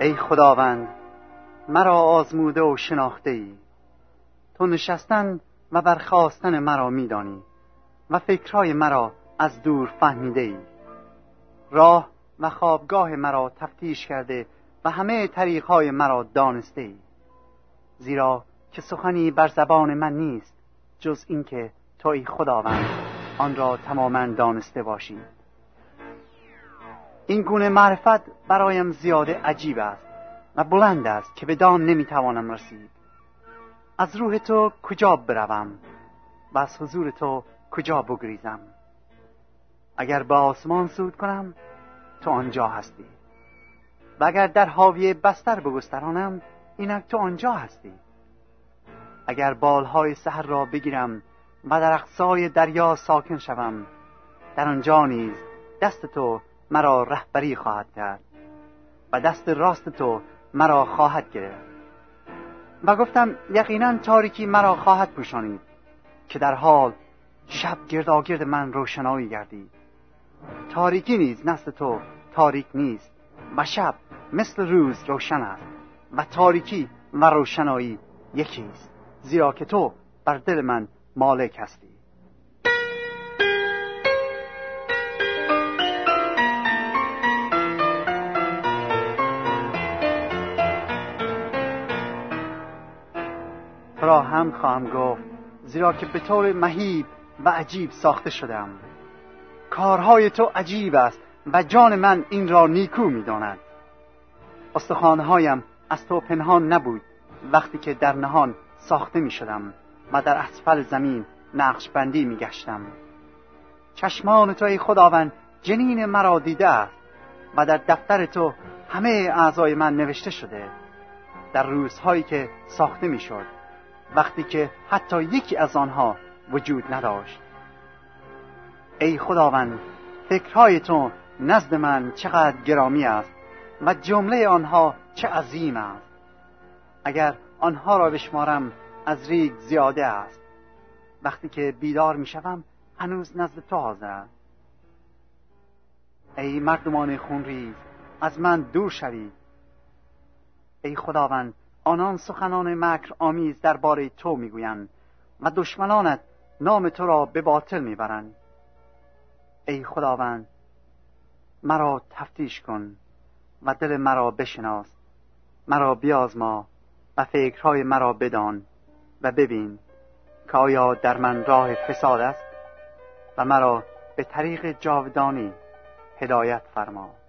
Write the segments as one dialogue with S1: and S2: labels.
S1: ای خداوند مرا آزموده و شناخته ای تو نشستن و برخواستن مرا میدانی و فکرهای مرا از دور فهمیده ای راه و خوابگاه مرا تفتیش کرده و همه طریقهای مرا دانسته ای زیرا که سخنی بر زبان من نیست جز اینکه تو ای خداوند آن را تماما دانسته باشی. این گونه معرفت برایم زیاده عجیب است و بلند است که به دان نمی‌توانم رسید. از روح تو کجا بروم و از حضور تو کجا بگریزم؟ اگر به آسمان سود کنم تو آنجا هستی. و اگر در حاوی بستر بگسترانم اینک تو آنجا هستی. اگر بالهای سحر را بگیرم و در اقصای دریا ساکن شوم در آنجا نیز دست تو مرا رهبری خواهد کرد و دست راست تو مرا خواهد گرفت. و گفتم یقینا تاریکی مرا خواهد پوشانید که در حال شب گرداگرد من روشنایی گردید تاریکی نیز نست تو تاریک نیست و شب مثل روز روشن است و تاریکی و روشنایی یکی است زیرا که تو بر دل من مالک هستی. را هم خواهم گفت زیرا که به طور مهیب و عجیب ساخته شدم. کارهای تو عجیب است و جان من این را نیکو می‌داند. استخوانهایم از تو پنهان نبود وقتی که در نهان ساخته می شدم و در اسفل زمین نقش بندی می گشتم چشمان تو ای خداوند جنین مرا دیده است و در دفتر تو همه اعضای من نوشته شده در روزهایی که ساخته می شد وقتی که حتی یکی از آنها وجود نداشت. ای خداوند فکرهای تو نزد من چقدر گرامی است و جمله آنها چه عظیم است. اگر آنها را بشمارم از ریگ زیاده است. وقتی که بیدار می‌شوم هنوز نزد تو حاضرم. ای مردمان خونریز از من دور شوید. ای خداوند آنان سخنان مکر آمیز درباره تو می‌گویند و دشمنانت نام تو را به باطل می‌برند. ای خداوند مرا تفتیش کن و دل مرا بشناس. مرا بیازما و فکرهای مرا بدان و ببین که آیا در من راه فساد است و مرا به طریق جاودانی هدایت فرما.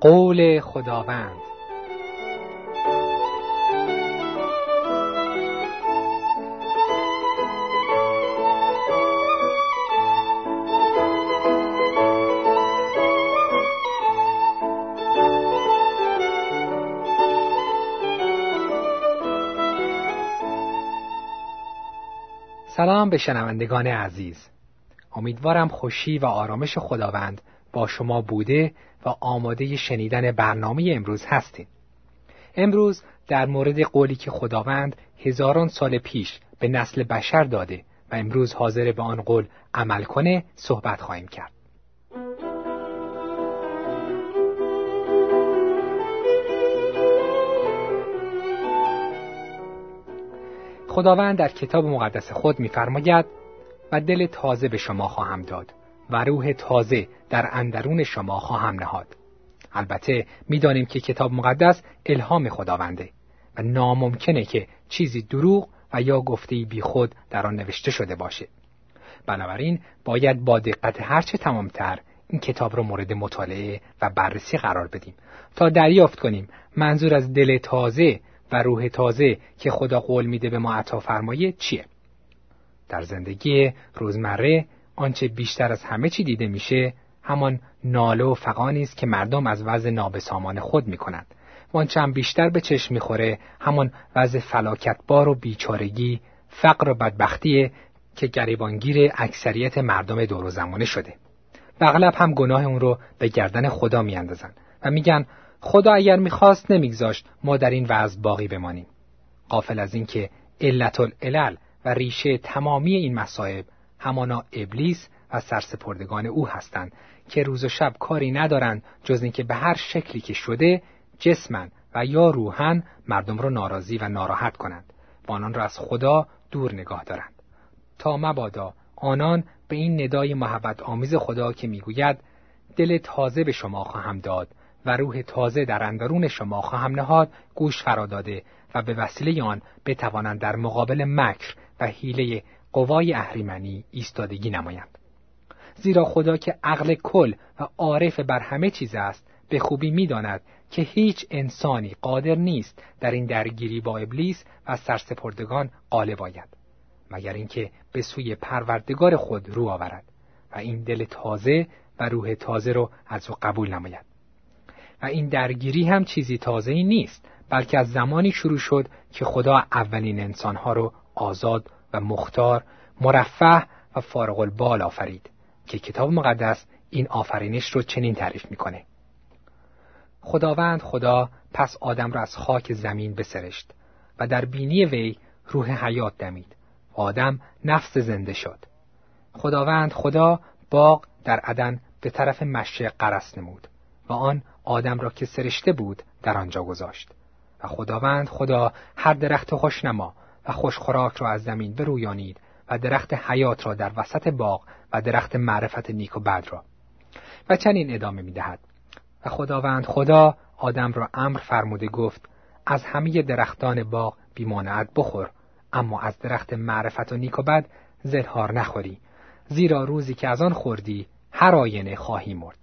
S2: قول خداوند. سلام به شنوندگان عزیز. امیدوارم خوشی و آرامش خداوند با شما بوده و آماده شنیدن برنامه امروز هستید امروز در مورد قولی که خداوند هزاران سال پیش به نسل بشر داده و امروز حاضر به آن قول عمل کنه صحبت خواهیم کرد. خداوند در کتاب مقدس خود می‌فرماید و دل تازه به شما خواهم داد. و روح تازه در اندرون شما خواهم نهاد. البته می‌دانیم که کتاب مقدس الهام خداونده و ناممکنه که چیزی دروغ و یا گفته بی خود در آن نوشته شده باشه. بنابراین باید با دقت هرچه تمامتر این کتاب را مورد مطالعه و بررسی قرار بدیم تا دریافت کنیم منظور از دل تازه و روح تازه که خدا قول میده به ما عطا فرمایه چیه. در زندگی روزمره آنچه بیشتر از همه چی دیده میشه همان ناله و فقانی است که مردم از وضع نابسامان خود می‌کنند. و آنچه هم بیشتر به چشم می‌خوره همان وضع فلاکتبار و بیچارگی فقر و بدبختی که گریبانگیر اکثریت مردم دور و زمانه شده. و اغلب هم گناه اون رو به گردن خدا میاندازن و میگن خدا اگر می‌خواست نمیگذاشت ما در این وضع باقی بمانیم. قافل از اینکه علت العلل و ریشه تمامی این مصائب همانا ابلیس و سرسپردگان او هستند که روز و شب کاری ندارند جز اینکه به هر شکلی که شده جسمن و یا روحن مردم را ناراضی و ناراحت کنند و آنان را از خدا دور نگاه دارند. تا مبادا آنان به این ندای محبت آمیز خدا که می‌گوید دل تازه به شما خواهم داد و روح تازه در اندرون شما خواهم نهاد گوش فرا داده و به وسیله آن بتوانند در مقابل مکر و حیله قوای اهریمنی ایستادگی نمایند. زیرا خدا که عقل کل و عارف بر همه چیز است به خوبی می‌داند که هیچ انسانی قادر نیست در این درگیری با ابلیس و سرسپردگان غالب آید مگر اینکه به سوی پروردگار خود رو آورد و این دل تازه و روح تازه رو از او قبول نماید. و این درگیری هم چیزی تازه ای نیست بلکه از زمانی شروع شد که خدا اولین انسانها رو آزاد و مختار مرفه و فارغ البال آفرید که کتاب مقدس این آفرینش رو چنین تعریف می‌کنه. خداوند خدا پس آدم را از خاک زمین بسرشت و در بینی وی روح حیات دمید و آدم نفس زنده شد. خداوند خدا باغ در عدن به طرف مشرق قرس نمود و آن آدم را که سرشته بود در آنجا گذاشت. و خداوند خدا هر درخت خوشنما و خوشخوراک را از زمین برویانید و درخت حیات را در وسط باغ و درخت معرفت نیک و بد را. و چنین ادامه می دهد و خداوند خدا آدم را امر فرموده گفت از همه درختان باغ بیمانعت بخور اما از درخت معرفت و نیک و بد زلهار نخوری زیرا روزی که از آن خوردی هر آینه خواهی مرد.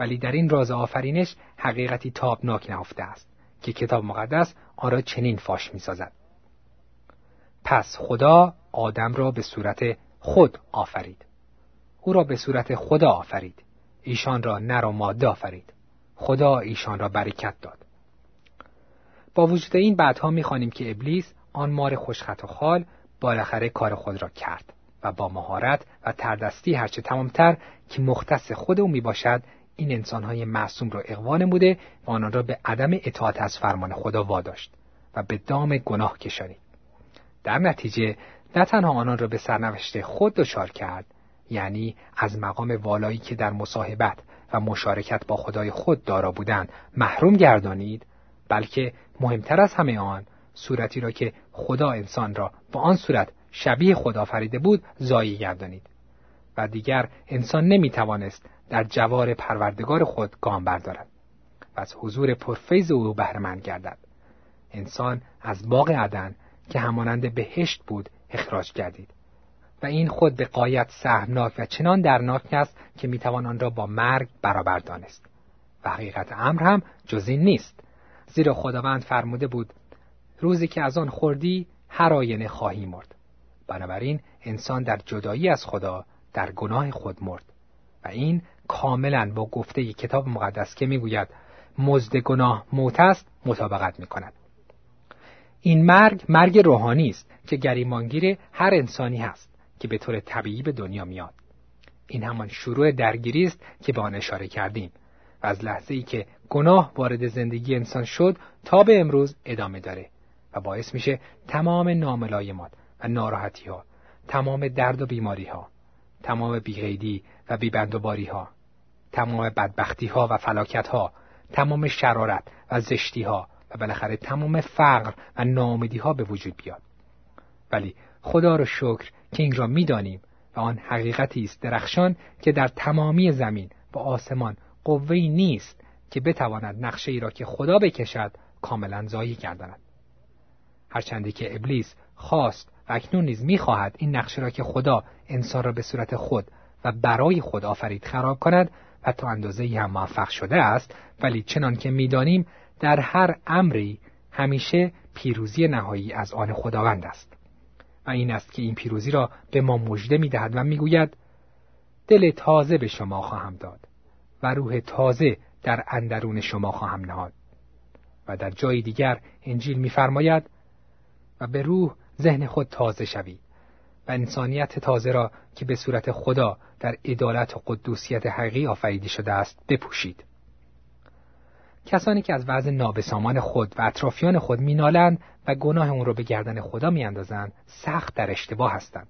S2: ولی در این راز آفرینش حقیقتی تابناک نهفته است که کتاب مقدس آن را چنین فاش می‌سازد. پس خدا آدم را به صورت خود آفرید. او را به صورت خدا آفرید. ایشان را نر و ماده آفرید. خدا ایشان را برکت داد. با وجود این بعدها می‌خوانیم که ابلیس آن مار خوشخط و خال بالاخره کار خود را کرد و با مهارت و تردستی هرچه تمامتر که مختص خود او می باشد این انسانهای معصوم را اقوا نموده و آنان را به عدم اطاعت از فرمان خدا واداشت و به دام گناه کشانید. در نتیجه نه تنها آنان را به سرنوشت خود دچار کرد یعنی از مقام والایی که در مصاحبت و مشارکت با خدای خود دارا بودند محروم گردانید بلکه مهمتر از همه آن صورتی را که خدا انسان را با آن صورت شبیه خدا فریده بود زایی گردانید. و دیگر انسان نمی توانست در جوار پروردگار خود گام بردارد. و از حضور پرفیض او بهرهمند گردد. انسان از باغ عدن که همانند بهشت بود اخراج گردید و این خود به قایت سهمناک و چنان درناک است که می‌توان آن را با مرگ برابر دانست. و حقیقت امر هم جز این نیست. زیرا خداوند فرموده بود روزی که از آن خوردی هر آینه خواهی مرد. بنابراین انسان در جدایی از خدا در گناه خود مرد. و این کاملا با گفته کتاب مقدس که می‌گوید مزد گناه موت است مطابقت می کند. این مرگ مرگ روحانی است که گریمانگیر هر انسانی هست که به طور طبیعی به دنیا میاد. این همان شروع درگیری است که به آن اشاره کردیم و از لحظه ای که گناه وارد زندگی انسان شد تا به امروز ادامه داره و باعث میشه تمام ناملایمات و ناراحتی ها تمام درد و بیماری ها تمام بیغیدی و بیبندوباری ها تمام بدبختی ها و فلاکت ها تمام شرارت و زشتی ها و بالاخره تمام فقر و ناامیدی ها به وجود بیاد. ولی خدا رو شکر که این را می‌دانیم و آن حقیقتی است درخشان که در تمامی زمین و آسمان قوه‌ای نیست که بتواند نقشه ای را که خدا بکشد کاملا ضایع گرداند. هرچندی که ابلیس خواست و اکنون نیز می‌خواهد این نقشه را که خدا انسان را به صورت خود و برای خود آفرید خراب کند و تا اندازه هم موفق شده است ولی چنان که می‌دانیم در هر امری همیشه پیروزی نهایی از آن خداوند است. و این است که این پیروزی را به ما مژده می‌دهد و می‌گوید دل تازه به شما خواهم داد و روح تازه در اندرون شما خواهم نهاد. و در جای دیگر انجیل میفرماید و به روح ذهن خود تازه شوید و انسانیت تازه را که به صورت خدا در عدالت و قدوسیت حقیقی آفریده شده است بپوشید. کسانی که از وضع نابسامان خود و اطرافیان خود مینالند و گناه اون را به گردن خدا میاندازند سخت در اشتباه هستند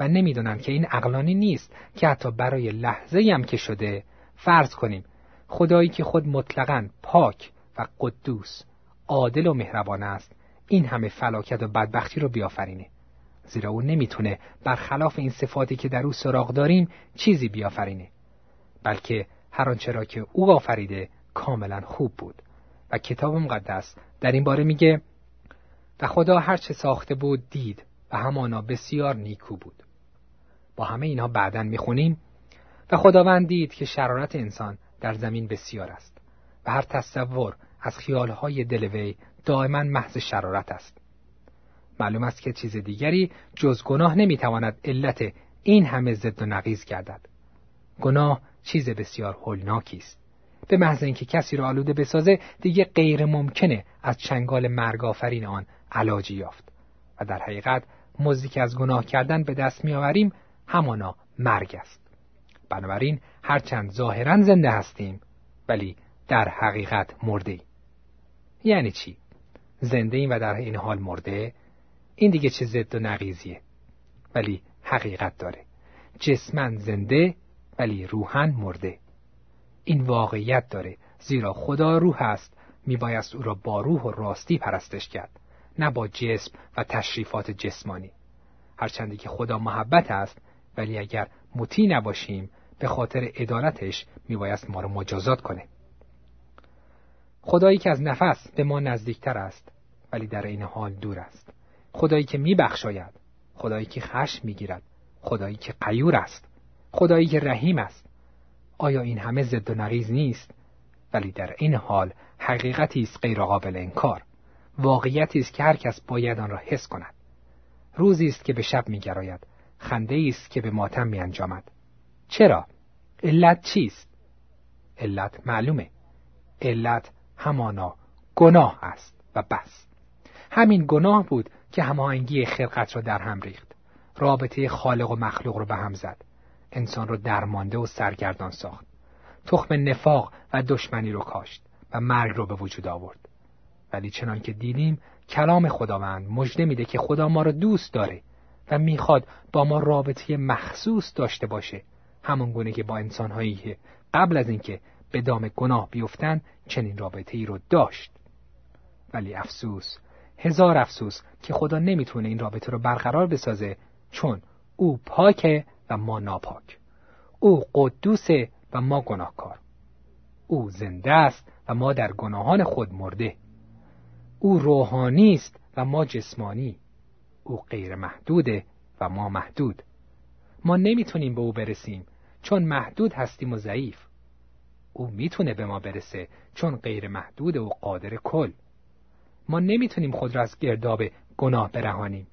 S2: و نمی‌دونند که این اقلانی نیست که حتی برای لحظه هم که شده فرض کنیم خدایی که خود مطلقا پاک و قدوس عادل و مهربان است این همه فلاکت و بدبختی رو بیافرینه. زیرا او نمی‌تونه برخلاف این صفاتی که در او سراغ داریم چیزی بیافرینه بلکه هر آنچه را که او آفریده کاملا خوب بود. و کتاب مقدس در این باره میگه و خدا هر چه ساخته بود دید و همانا بسیار نیکو بود. با همه اینها بعدا می‌خونیم و خداوند دید که شرارت انسان در زمین بسیار است و هر تصور از خیالهای دل وی دائما محض شرارت است. معلوم است که چیز دیگری جز گناه نمی‌تواند علت این همه ضد و نقیز گردد. گناه چیز بسیار هولناکی است. به محض اینکه کسی را آلوده بسازه دیگه غیر ممکنه از چنگال مرگ آفرین آن علاجی یافت. و در حقیقت مزدی که از گناه کردن به دست میآوریم همانا مرگ است. بنابراین هرچند ظاهرا زنده هستیم ولی در حقیقت مرده یعنی چی؟ زنده ایم و در این حال مرده؟ این دیگه چه ضد و نقیزیه ولی حقیقت داره. جسمن زنده ولی روحن مرده. این واقعیت داره. زیرا خدا روح است. میبایست او را با روح و راستی پرستش کرد. نه با جسم و تشریفات جسمانی. هرچندی که خدا محبت است ولی اگر مطیع نباشیم به خاطر عدالتش میبایست ما را مجازات کنه. خدایی که از نفس به ما نزدیکتر است ولی در این حال دور است. خدایی که میبخشاید خدایی که خشم می‌گیرد خدایی که قیور است. خدایی که رحیم است. آیا این همه ضد و نقیز نیست؟ ولی در این حال حقیقتی است غیر قابل انکار. واقعیتی است که هر کس باید آن را حس کند. روزی است که به شب میگراید. خنده است که به ماتم میانجامد. چرا؟ علت چیست؟ علت معلومه. علت همانا گناه است و بس. همین گناه بود که هماهنگی خلقت را در هم ریخت. رابطه خالق و مخلوق را به هم زد. انسان را درمانده و سرگردان ساخت. تخم نفاق و دشمنی رو کاشت و مرگ رو به وجود آورد. ولی چنان که دیدیم کلام خداوند مژده میده که خدا ما را دوست داره و می‌خواد با ما رابطه مخصوص داشته باشه. همون گونه که با انسانهایی که قبل از اینکه به دام گناه بیفتن چنین رابطه ای رو داشت. ولی افسوس هزار افسوس که خدا نمی‌تونه این رابطه رو برقرار بسازه چون او پاکه و ما ناپاک. او قدوسه و ما گناهکار. او زنده است و ما در گناهان خود مرده. او روحانی است و ما جسمانی. او غیر محدوده و ما محدود. ما نمی‌تونیم به او برسیم چون محدود هستیم و ضعیف. او می‌تونه به ما برسه چون غیر محدود و قادر کل. ما نمی‌تونیم خود را از گرداب گناه برهانیم.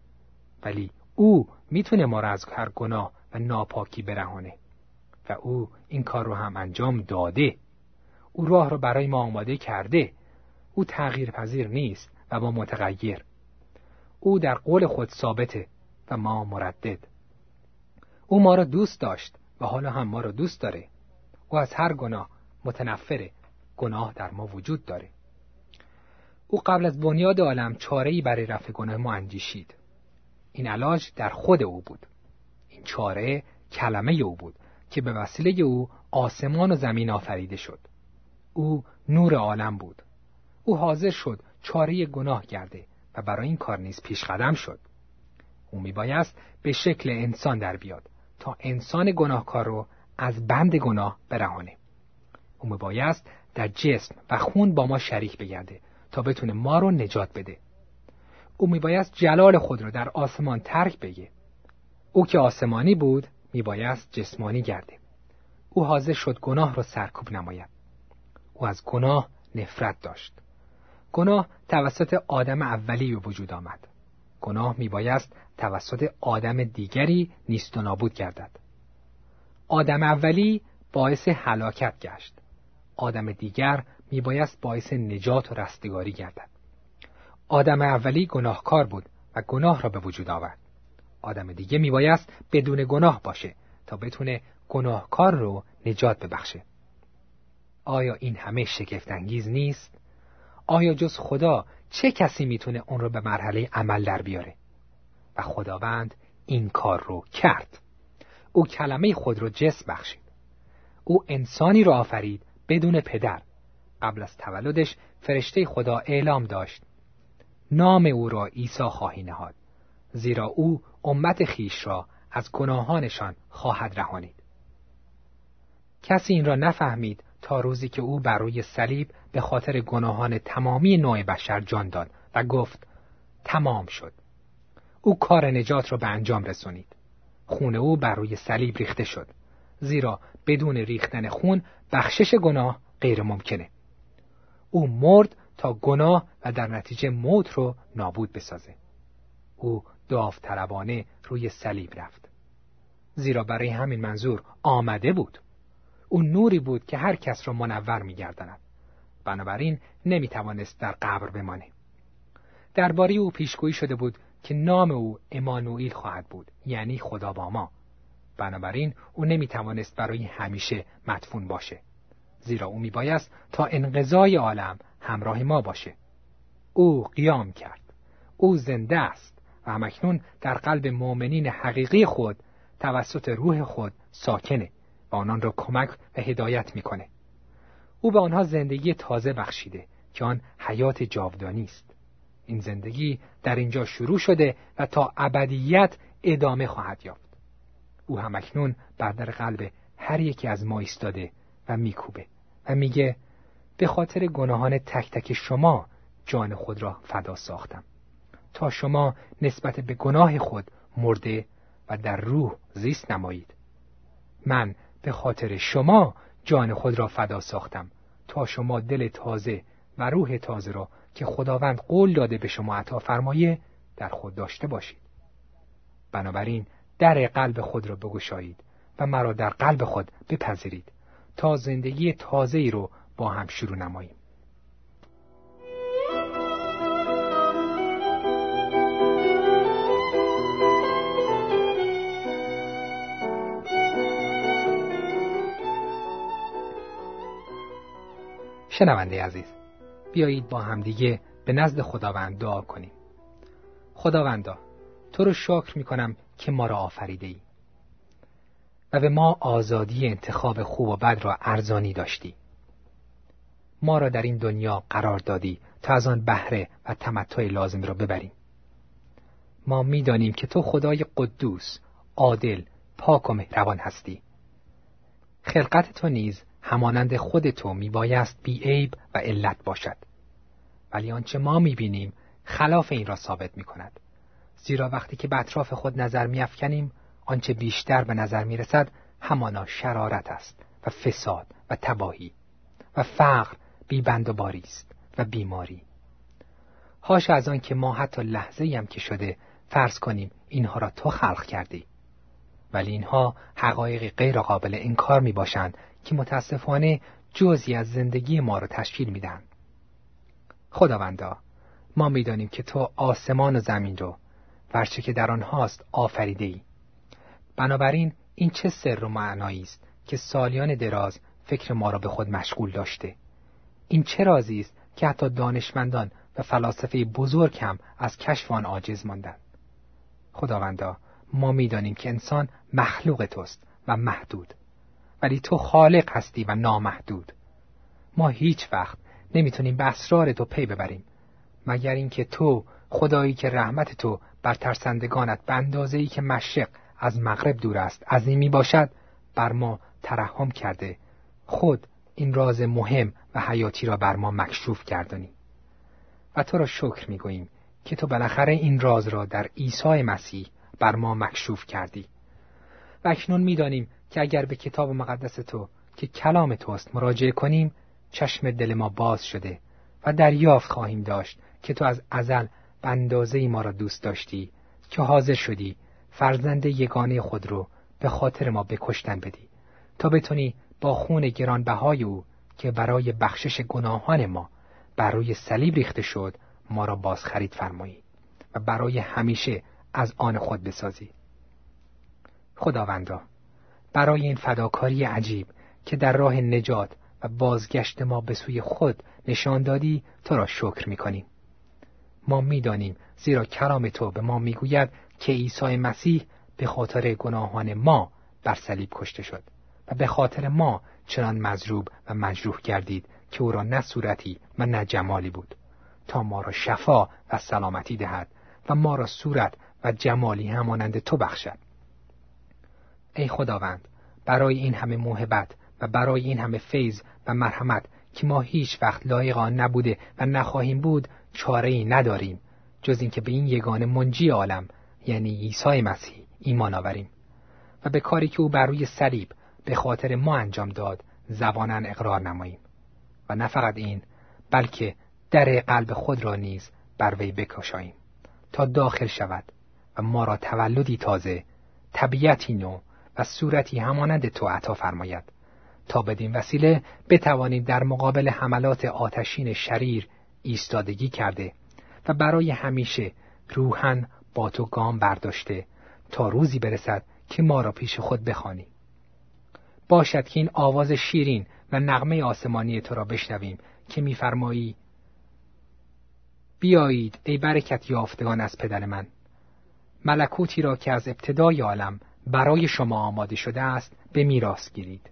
S2: ولی او می‌تونه ما را از هر گناه و ناپاکی برهانه. و او این کار رو هم انجام داده. او راه رو برای ما آماده کرده. او تغییر پذیر نیست و ما متغیر. او در قول خود ثابته و ما مردد. او ما را دوست داشت و حالا هم ما را دوست داره. او از هر گناه متنفره گناه در ما وجود داره. او قبل از بنیاد عالم چاره‌ای برای رفع گناه ما اندیشید این علاج در خود او بود. چاره کلمه او بود که به وسیله او آسمان و زمین آفریده شد. او نور عالم بود. او حاضر شد چاره گناه گرده و برای این کار نیز پیش قدم شد. او میبایست به شکل انسان در بیاد تا انسان گناهکار رو از بند گناه برهانه. او میبایست در جسم و خون با ما شریک بگرده تا بتونه ما رو نجات بده. او میبایست جلال خود را در آسمان ترک بگه. او که آسمانی بود میبایست جسمانی گرده او حاضر شد گناه را سرکوب نماید. او از گناه نفرت داشت. گناه توسط آدم اولی به وجود آمد. گناه میبایست توسط آدم دیگری نیست و نابود گردد. آدم اولی باعث هلاکت گشت. آدم دیگر میبایست باعث نجات و رستگاری گردد. آدم اولی گناهکار بود و گناه را به وجود آورد. آدم دیگه میبایست بدون گناه باشه تا بتونه گناهکار رو نجات ببخشه. آیا این همه شگفتانگیز نیست؟ آیا جز خدا چه کسی می‌تونه اون رو به مرحله عمل در بیاره؟ و خداوند این کار رو کرد. او کلمه خود رو جس بخشید. او انسانی رو آفرید بدون پدر. قبل از تولدش فرشته خدا اعلام داشت. نام او را عیسی خواهی نهاد. زیرا او امت خیش را از گناهانشان خواهد رهانید. کسی این را نفهمید تا روزی که او بر روی صلیب به خاطر گناهان تمامی نوع بشر جان داد و گفت تمام شد. او کار نجات را به انجام رسونید خون او بر روی صلیب ریخته شد. زیرا بدون ریختن خون بخشش گناه غیر ممکنه. او مرد تا گناه و در نتیجه موت رو نابود بسازه. او داوطلبانه روی صلیب رفت. زیرا برای همین منظور آمده بود. او نوری بود که هر کس را منور میگرداند. بنابراین نمی‌توانست در قبر بمانه درباره او پیشگویی شده بود که نام او امانوئیل خواهد بود یعنی خدا با ما. بنابراین او نمی‌توانست برای همیشه مدفون باشه. زیرا او میبایست تا انقضای عالم همراه ما باشه. او قیام کرد. او زنده است. و همکنون در قلب مؤمنین حقیقی خود توسط روح خود ساکنه و آنان را کمک و هدایت می‌کنه. او به آنها زندگی تازه بخشیده که آن حیات جاودانی است. این زندگی در اینجا شروع شده و تا ابدیت ادامه خواهد یافت. او همکنون بر در قلب هر یکی از ما ایستاده و میکوبه و میگه به خاطر گناهان تک تک شما جان خود را فدا ساختم. تا شما نسبت به گناه خود مرده و در روح زیست نمایید. من به خاطر شما جان خود را فدا ساختم تا شما دل تازه و روح تازه را که خداوند قول داده به شما عطا فرمایه در خود داشته باشید. بنابراین در قلب خود را بگشایید و مرا در قلب خود بپذیرید تا زندگی تازه ای رو با هم شروع نماییم. شنونده عزیز بیایید با همدیگه به نزد خداوند دعا کنیم. خداوندا تو رو شکر می کنم که ما را آفریده ای و به ما آزادی انتخاب خوب و بد را ارزانی داشتی. ما را در این دنیا قرار دادی تا از آن بهره و تمتع لازم را ببریم. ما می‌دانیم که تو خدای قدوس عادل پاک و مهربان هستی. خلقت تو نیز همانند خود تو میبایست بیعیب و علت باشد. ولی آنچه ما می‌بینیم خلاف این را ثابت می‌کند. زیرا وقتی که به اطراف خود نظر میافکنیم آنچه بیشتر به نظر می‌رسد همانا شرارت است و فساد و تباهی و فقر بیبند و باری است و بیماری. هاش از آن که ما حتی لحظه هم که شده فرض کنیم اینها را تو خلق کردی. ولی اینها حقایق غیر قابل انکار می باشند که متاسفانه جزی از زندگی ما را تشکیل میدن. خداوندا ما می‌دانیم که تو آسمان و زمین رو ورچه که در آنهاست آفریده ای. بنابراین این چه سر و معنایی است که سالیان دراز فکر ما را به خود مشغول داشته این چه رازی است که حتی دانشمندان و فلاسفه بزرگ هم از کشف آن عاجز ماندند خداوندا ما می‌دانیم که انسان مخلوق توست و محدود ولی تو خالق هستی و نامحدود. ما هیچ وقت نمی‌تونیم به اسرار تو پی ببریم مگر اینکه تو خدایی که رحمت تو بر ترسندگانت به ای که مشرق از مغرب دور است عظیمی باشد بر ما ترحم کرده. خود این راز مهم و حیاتی را بر ما مکشوف کردانی و تو را شکر می‌گوییم که تو بالاخره این راز را در عیسی مسیح بر ما مکشوف کردی. و اکنون می‌دانیم که اگر به کتاب مقدس تو که کلام توست مراجعه کنیم چشم دل ما باز شده و دریافت خواهیم داشت که تو از ازل به اندازه ما را دوست داشتی که حاضر شدی فرزند یگانه خود رو به خاطر ما بکشتن بدی تا بتونی با خون گرانبهای او که برای بخشش گناهان ما بر روی صلیب ریخته شد ما را باز خرید فرمایی و برای همیشه از آن خود بسازی. خداوندا. برای این فداکاری عجیب که در راه نجات و بازگشت ما به سوی خود نشان دادی تو را شکر می‌کنیم. ما می‌دانیم زیرا کلام تو به ما می‌گوید که عیسی مسیح به خاطر گناهان ما بر صلیب کشته شد و به خاطر ما چنان مضروب و مجروح گردید که او را نه صورتی و نه جمالی بود. تا ما را شفا و سلامتی دهد و ما را صورت و جمالی همانند تو بخشد. ای خداوند برای این همه موهبت و برای این همه فیض و مرحمت که ما هیچ وقت لایق آن نبوده و نخواهیم بود چاره ای نداریم جز اینکه به این یگان منجی عالم یعنی عیسی مسیح ایمان آوریم. و به کاری که او بر روی صلیب به خاطر ما انجام داد زبانا اقرار نماییم. و نه فقط این بلکه در قلب خود را نیز بر وی بکشاییم تا داخل شود و ما را تولدی تازه طبیعتی نو و صورتی همانند تو عطا فرماید. تا بدین وسیله بتوانیم در مقابل حملات آتشین شریر ایستادگی کرده و برای همیشه روحن با تو گام برداشته تا روزی برسد که ما را پیش خود بخوانی. باشد که این آواز شیرین و نغمه آسمانی تو را بشنویم که میفرمایی بیایید ای برکت یافتگان از پدر من. ملکوتی را که از ابتدای عالم برای شما آماده شده است به میراث گیرید.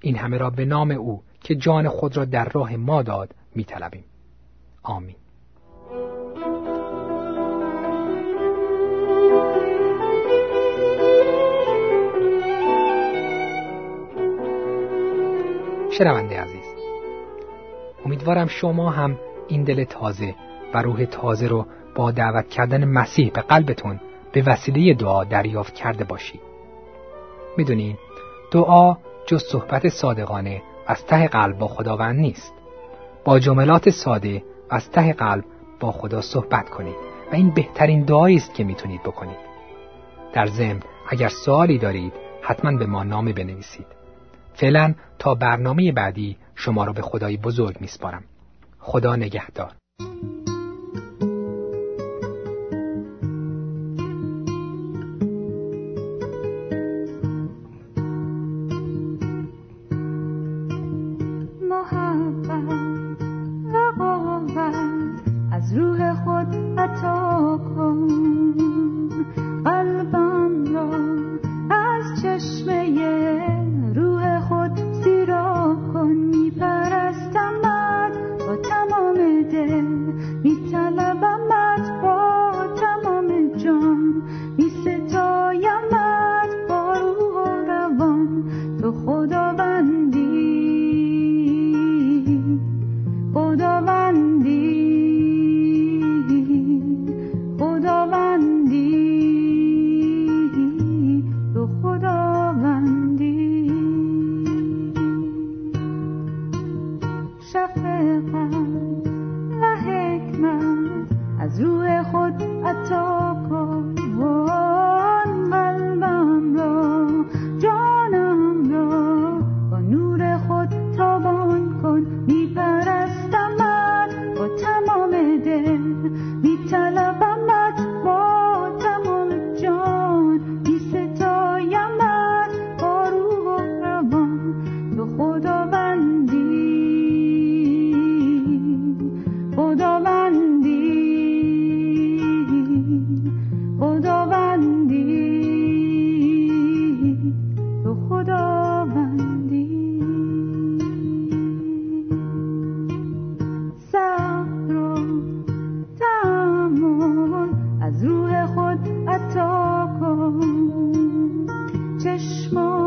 S2: این همه را به نام او که جان خود را در راه ما داد میطلبیم. آمین. شنونده عزیز امیدوارم شما هم این دل تازه و روح تازه رو با دعوت کردن مسیح به قلبتون به وسیله دعا دریافت کرده باشید می‌دونین دعا جز صحبت صادقانه از ته قلب با خداوند نیست. با جملات ساده از ته قلب با خدا صحبت کنید و این بهترین دعایی است که می‌تونید بکنید. در ضمن اگر سوالی دارید حتما به ما نامه بنویسید. فعلا تا برنامه بعدی شما را به خدای بزرگ میسپارم. خدا نگهدار. Bye.
S3: شفقت و small